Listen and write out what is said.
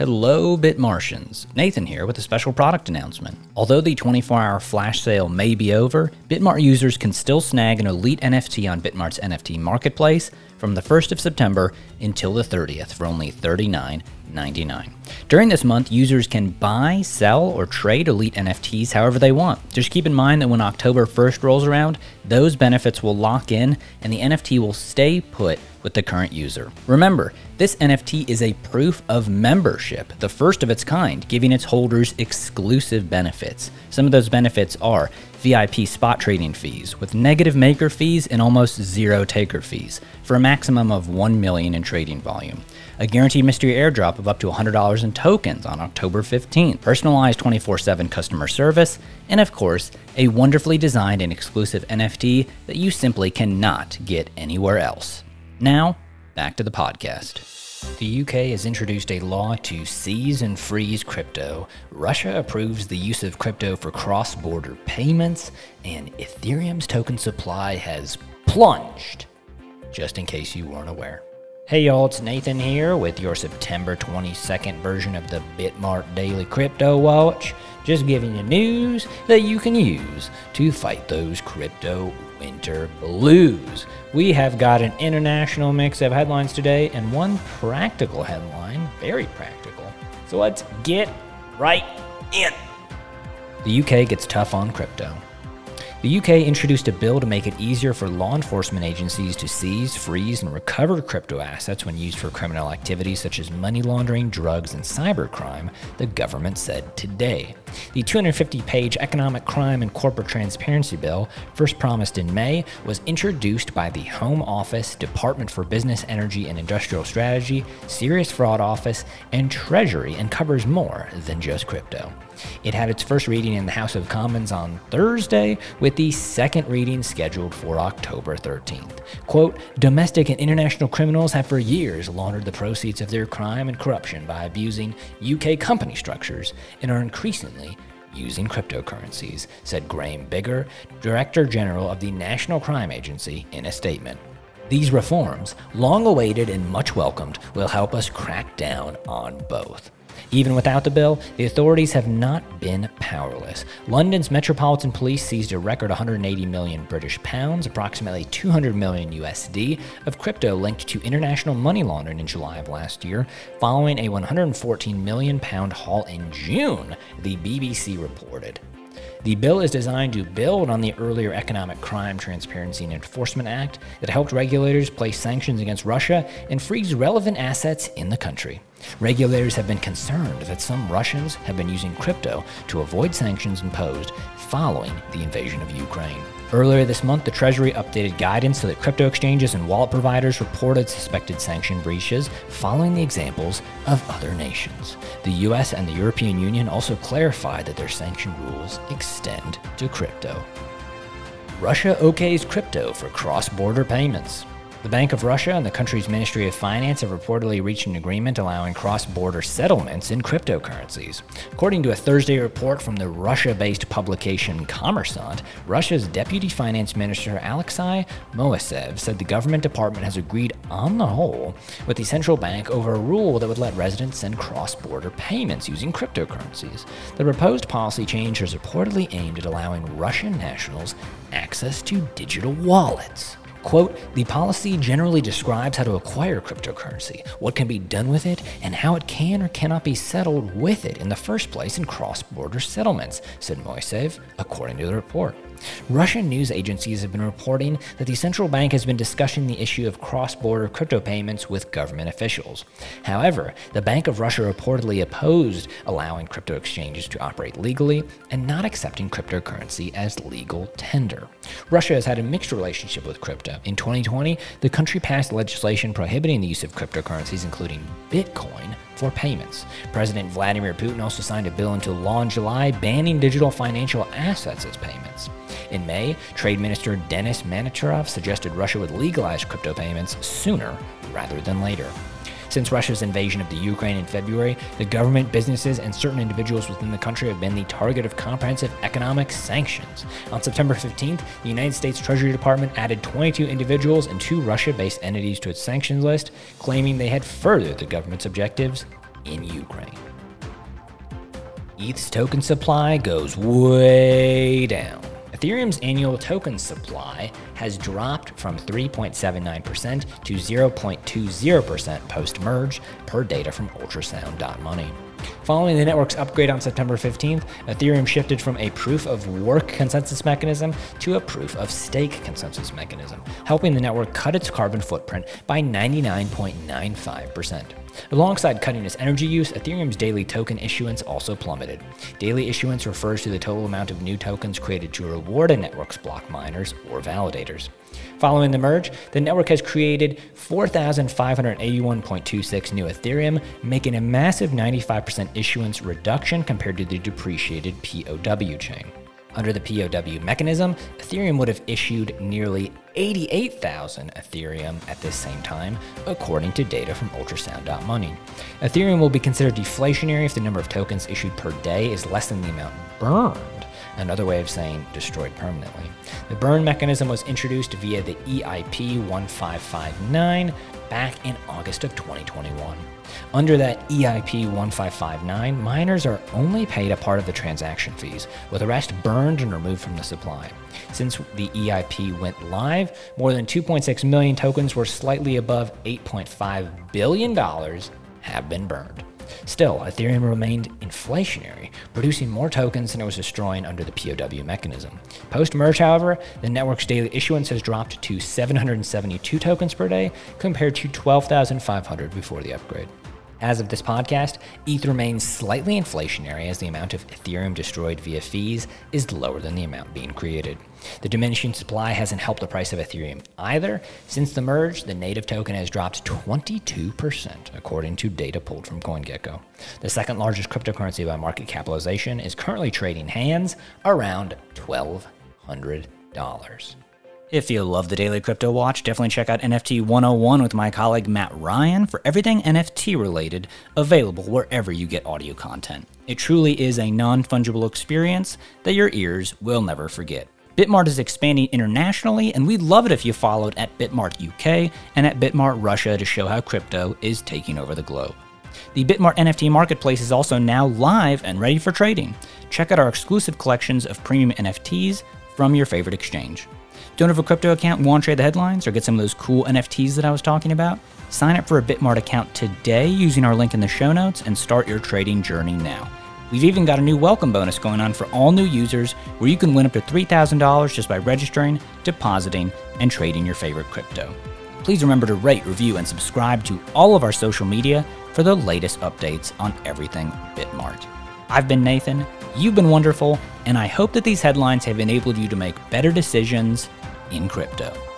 Hello, Bitmartians. Nathan here with a special product announcement. Although the 24 hour flash sale may be over, Bitmart users can still snag an elite NFT on Bitmart's NFT marketplace from the 1st of September until the 30th for only $39.99. During this month, users can buy, sell, or trade elite NFTs however they want. Just keep in mind that when October 1st rolls around, those benefits will lock in and the NFT will stay put with the current user. Remember, this NFT is a proof of membership, the first of its kind, giving its holders exclusive benefits. Some of those benefits are VIP spot trading fees with negative maker fees and almost zero taker fees for a maximum of 1 million in trading volume. A guaranteed mystery airdrop of up to $100 in tokens on October 15th, personalized 24 7 customer service, and of course, a wonderfully designed and exclusive NFT that you simply cannot get anywhere else. Now, back to the podcast. The UK has introduced a law to seize and freeze crypto. Russia approves the use of crypto for cross border payments, and Ethereum's token supply has plunged. Just in case you weren't aware. Hey y'all, it's Nathan here with your September 22nd version of the Bitmart Daily Crypto Watch. Just giving you news that you can use to fight those crypto winter blues. We have got an international mix of headlines today and one practical headline, very practical. So let's get right in. The UK gets tough on crypto. The UK introduced a bill to make it easier for law enforcement agencies to seize, freeze, and recover crypto assets when used for criminal activities such as money laundering, drugs, and cybercrime, the government said today. The 250 page Economic Crime and Corporate Transparency Bill, first promised in May, was introduced by the Home Office, Department for Business, Energy, and Industrial Strategy, Serious Fraud Office, and Treasury and covers more than just crypto. It had its first reading in the House of Commons on Thursday, with the second reading scheduled for October 13th. Quote Domestic and international criminals have for years laundered the proceeds of their crime and corruption by abusing UK company structures and are increasingly using cryptocurrencies, said Graham Biggar, Director General of the National Crime Agency, in a statement. These reforms, long awaited and much welcomed, will help us crack down on both. Even without the bill, the authorities have not been powerless. London's Metropolitan Police seized a record 180 million British pounds, approximately 200 million USD, of crypto linked to international money laundering in July of last year, following a 114 million pound haul in June, the BBC reported. The bill is designed to build on the earlier Economic Crime Transparency and Enforcement Act that helped regulators place sanctions against Russia and freeze relevant assets in the country. Regulators have been concerned that some Russians have been using crypto to avoid sanctions imposed following the invasion of Ukraine. Earlier this month, the Treasury updated guidance so that crypto exchanges and wallet providers reported suspected sanction breaches following the examples of other nations. The US and the European Union also clarified that their sanction rules extend to crypto. Russia okays crypto for cross border payments. The Bank of Russia and the country's Ministry of Finance have reportedly reached an agreement allowing cross border settlements in cryptocurrencies. According to a Thursday report from the Russia based publication Kommersant, Russia's Deputy Finance Minister Alexei Moiseev said the government department has agreed on the whole with the central bank over a rule that would let residents send cross border payments using cryptocurrencies. The proposed policy change is reportedly aimed at allowing Russian nationals access to digital wallets. Quote, the policy generally describes how to acquire cryptocurrency, what can be done with it, and how it can or cannot be settled with it in the first place in cross border settlements, said Moiseev, according to the report. Russian news agencies have been reporting that the central bank has been discussing the issue of cross border crypto payments with government officials. However, the Bank of Russia reportedly opposed allowing crypto exchanges to operate legally and not accepting cryptocurrency as legal tender. Russia has had a mixed relationship with crypto. In 2020, the country passed legislation prohibiting the use of cryptocurrencies, including Bitcoin, for payments. President Vladimir Putin also signed a bill into law in July banning digital financial assets as payments. In May, Trade Minister Denis Manturov suggested Russia would legalize crypto payments sooner rather than later. Since Russia's invasion of the Ukraine in February, the government, businesses, and certain individuals within the country have been the target of comprehensive economic sanctions. On September 15th, the United States Treasury Department added 22 individuals and two Russia based entities to its sanctions list, claiming they had furthered the government's objectives in Ukraine. ETH's token supply goes way down. Ethereum's annual token supply has dropped from 3.79% to 0.20% post merge, per data from ultrasound.money. Following the network's upgrade on September 15th, Ethereum shifted from a proof of work consensus mechanism to a proof of stake consensus mechanism, helping the network cut its carbon footprint by 99.95%. Alongside cutting its energy use, Ethereum's daily token issuance also plummeted. Daily issuance refers to the total amount of new tokens created to reward a network's block miners or validators. Following the merge, the network has created 4,581.26 new Ethereum, making a massive 95% issuance reduction compared to the depreciated POW chain. Under the POW mechanism, Ethereum would have issued nearly 88,000 Ethereum at this same time, according to data from ultrasound.money. Ethereum will be considered deflationary if the number of tokens issued per day is less than the amount burned, another way of saying destroyed permanently. The burn mechanism was introduced via the EIP 1559 back in August of 2021. Under that EIP 1559, miners are only paid a part of the transaction fees, with the rest burned and removed from the supply. Since the EIP went live, more than 2.6 million tokens worth slightly above $8.5 billion have been burned. Still, Ethereum remained inflationary, producing more tokens than it was destroying under the POW mechanism. Post merge, however, the network's daily issuance has dropped to 772 tokens per day compared to 12,500 before the upgrade. As of this podcast, ETH remains slightly inflationary as the amount of Ethereum destroyed via fees is lower than the amount being created. The diminishing supply hasn't helped the price of Ethereum either. Since the merge, the native token has dropped 22%, according to data pulled from CoinGecko. The second largest cryptocurrency by market capitalization is currently trading hands around $1,200. If you love the Daily Crypto Watch, definitely check out NFT 101 with my colleague Matt Ryan for everything NFT related, available wherever you get audio content. It truly is a non fungible experience that your ears will never forget. Bitmart is expanding internationally, and we'd love it if you followed at Bitmart UK and at Bitmart Russia to show how crypto is taking over the globe. The Bitmart NFT marketplace is also now live and ready for trading. Check out our exclusive collections of premium NFTs from your favorite exchange. Don't have a crypto account want to trade the headlines or get some of those cool NFTs that I was talking about? Sign up for a Bitmart account today using our link in the show notes and start your trading journey now. We've even got a new welcome bonus going on for all new users where you can win up to $3,000 just by registering, depositing, and trading your favorite crypto. Please remember to rate, review, and subscribe to all of our social media for the latest updates on everything Bitmart. I've been Nathan, you've been wonderful, and I hope that these headlines have enabled you to make better decisions in crypto.